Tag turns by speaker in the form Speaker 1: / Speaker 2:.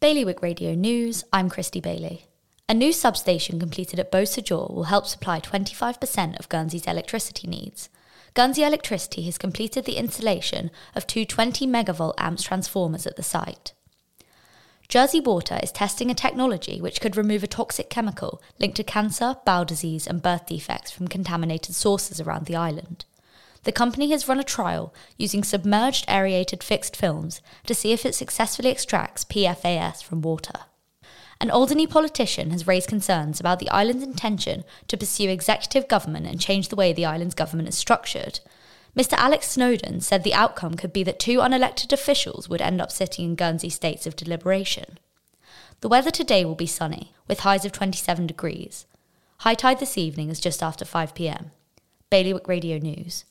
Speaker 1: Bailiwick Radio News, I'm Christy Bailey. A new substation completed at Beausejour will help supply 25% of Guernsey's electricity needs. Guernsey Electricity has completed the installation of two 20 megavolt amps transformers at the site. Jersey Water is testing a technology which could remove a toxic chemical linked to cancer, bowel disease, and birth defects from contaminated sources around the island. The company has run a trial using submerged aerated fixed films to see if it successfully extracts PFAS from water. An Alderney politician has raised concerns about the island's intention to pursue executive government and change the way the island's government is structured. Mr. Alex Snowdon said the outcome could be that two unelected officials would end up sitting in Guernsey states of deliberation. The weather today will be sunny, with highs of 27 degrees. High tide this evening is just after 5 pm. Bailiwick Radio News.